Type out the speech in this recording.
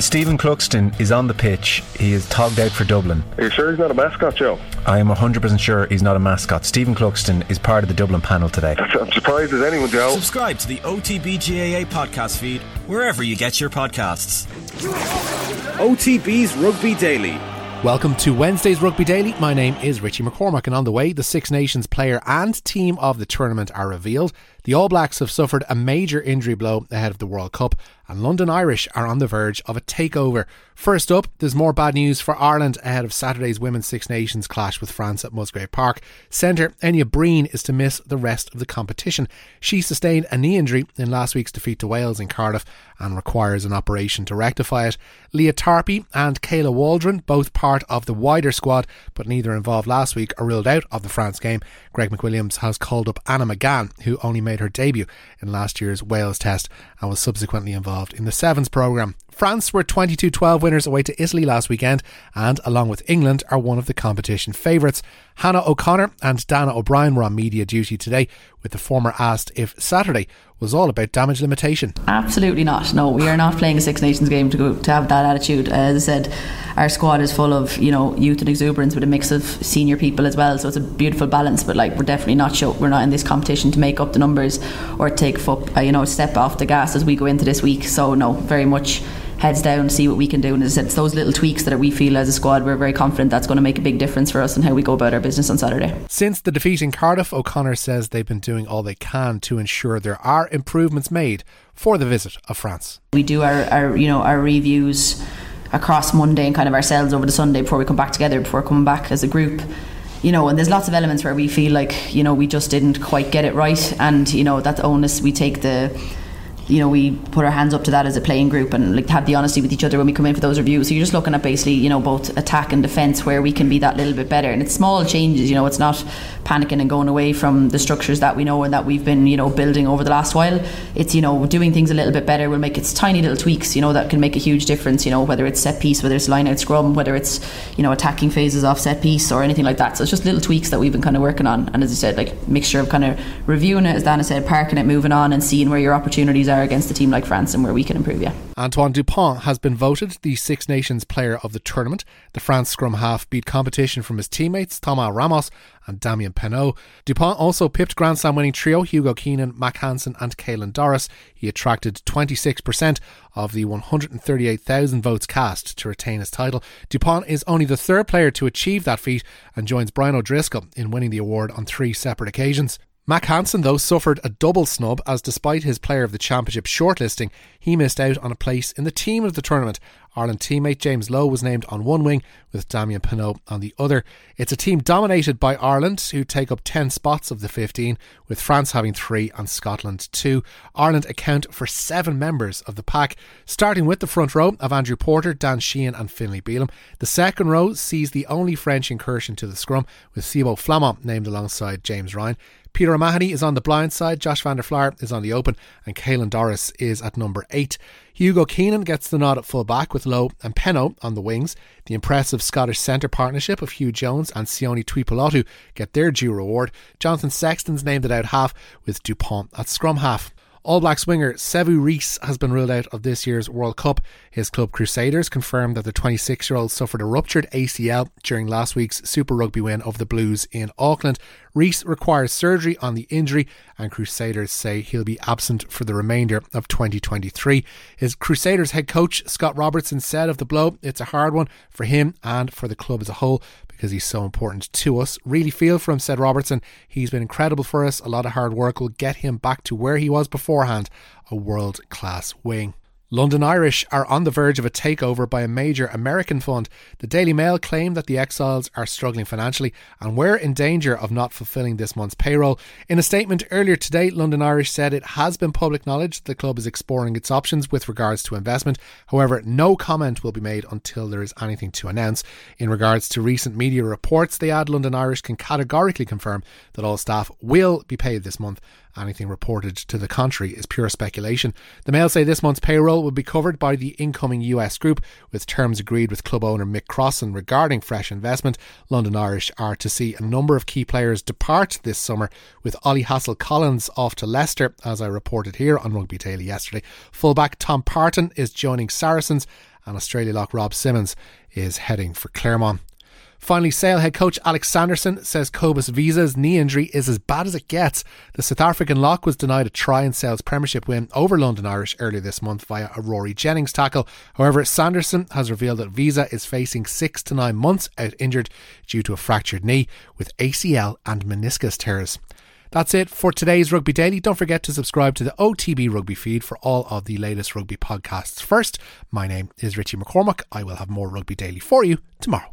Stephen Cluxton is on the pitch. He is togged out for Dublin. Are you sure he's not a mascot, Joe? I am 100% sure he's not a mascot. Stephen Cluxton is part of the Dublin panel today. I'm surprised as anyone, Joe. Subscribe to the OTBGAA podcast feed wherever you get your podcasts. OTB's Rugby Daily. Welcome to Wednesday's Rugby Daily. My name is Richie McCormack, and on the way, the Six Nations player and team of the tournament are revealed. The All Blacks have suffered a major injury blow ahead of the World Cup, and London Irish are on the verge of a takeover. First up, there's more bad news for Ireland ahead of Saturday's Women's Six Nations clash with France at Musgrave Park. Centre Enya Breen is to miss the rest of the competition. She sustained a knee injury in last week's defeat to Wales in Cardiff and requires an operation to rectify it. Leah Tarpey and Kayla Waldron, both part of the wider squad, but neither involved last week, are ruled out of the France game. Greg McWilliams has called up Anna McGann, who only made her debut in last year's Wales test and was subsequently involved in the Sevens programme. France were 22 12 winners away to Italy last weekend and, along with England, are one of the competition favourites. Hannah O'Connor and Dana O'Brien were on media duty today, with the former asked if Saturday was all about damage limitation. Absolutely not. No, we are not playing a Six Nations game to go to have that attitude. As I said, our squad is full of you know youth and exuberance with a mix of senior people as well. So it's a beautiful balance. But like we're definitely not show, we're not in this competition to make up the numbers or take foot, uh, you know step off the gas as we go into this week. So no, very much heads down, see what we can do. And as I said, it's those little tweaks that we feel as a squad, we're very confident that's going to make a big difference for us and how we go about our business on Saturday. Since the defeat in Cardiff, O'Connor says they've been doing all they can to ensure there are improvements made for the visit of France. We do our, our you know, our reviews across Monday and kind of ourselves over the Sunday before we come back together, before coming back as a group you know, and there's lots of elements where we feel like, you know, we just didn't quite get it right. And, you know, that onus, we take the you know, we put our hands up to that as a playing group and like have the honesty with each other when we come in for those reviews. So you're just looking at basically, you know, both attack and defence where we can be that little bit better. And it's small changes, you know, it's not panicking and going away from the structures that we know and that we've been, you know, building over the last while. It's, you know, doing things a little bit better. We'll make it's tiny little tweaks, you know, that can make a huge difference, you know, whether it's set piece, whether it's line out scrum, whether it's, you know, attacking phases off set piece or anything like that. So it's just little tweaks that we've been kind of working on. And as I said, like mixture of kind of reviewing it, as Dana said, parking it, moving on and seeing where your opportunities are against a team like France and where we can improve, yeah. Antoine Dupont has been voted the Six Nations Player of the Tournament. The France scrum half beat competition from his teammates Thomas Ramos and Damien Penaud. Dupont also pipped Grand Slam winning trio Hugo Keenan, Mack Hansen, and Caelan Doris. He attracted 26% of the 138,000 votes cast to retain his title. Dupont is only the third player to achieve that feat and joins Brian O'Driscoll in winning the award on three separate occasions. Mack Hansen, though, suffered a double snub as despite his Player of the Championship shortlisting, he missed out on a place in the team of the tournament. Ireland teammate James Lowe was named on one wing with Damien Penaud on the other. It's a team dominated by Ireland, who take up 10 spots of the 15, with France having three and Scotland two. Ireland account for seven members of the pack, starting with the front row of Andrew Porter, Dan Sheehan, and Finlay Bealham. The second row sees the only French incursion to the scrum, with Thibaut Flament named alongside James Ryan. Peter O'Mahony is on the blind side, Josh van der Flier is on the open, and Caelan Doris is at number eight. Hugo Keenan gets the nod at full back with Lowe and Penaud on the wings. The impressive Scottish centre partnership of Huw Jones and Sione Tuipulotu get their due reward. Jonathan Sexton's named it out half with Dupont at scrum half. All Blacks winger Sevu Reece has been ruled out of this year's World Cup. His club Crusaders confirmed that the 26 year old suffered a ruptured ACL during last week's Super Rugby win over the Blues in Auckland. Reece requires surgery on the injury, and Crusaders say he'll be absent for the remainder of 2023. His Crusaders head coach Scott Robertson said of the blow, it's a hard one for him and for the club as a whole because he's so important to us. Really feel for him, said Robertson. He's been incredible for us. A lot of hard work will get him back to where he was beforehand, a world class wing. London Irish are on the verge of a takeover by a major American fund. The Daily Mail claim that the exiles are struggling financially and were in danger of not fulfilling this month's payroll. In a statement earlier today, London Irish said it has been public knowledge that the club is exploring its options with regards to investment. However, no comment will be made until there is anything to announce. In regards to recent media reports, they add London Irish can categorically confirm that all staff will be paid this month Anything reported to the contrary is pure speculation. The Mail say this month's payroll will be covered by the incoming US group, with terms agreed with club owner Mick Crossan regarding fresh investment. London Irish are to see a number of key players depart this summer, with Ollie Hassell-Collins off to Leicester, as I reported here on Rugby Daily yesterday. Fullback Tom Parton is joining Saracens and Australia lock Rob Simmons is heading for Clermont. Finally, Sale head coach Alex Sanderson says Cobus Wiese's knee injury is as bad as it gets. The South African lock was denied a try in Sale's Premiership win over London Irish earlier this month via a Rory Jennings tackle. However, Sanderson has revealed that Visa is facing six to nine months out injured due to a fractured knee with ACL and meniscus tears. That's it for today's Rugby Daily. Don't forget to subscribe to the OTB Rugby feed for all of the latest rugby podcasts first. My name is Richie McCormack. I will have more Rugby Daily for you tomorrow.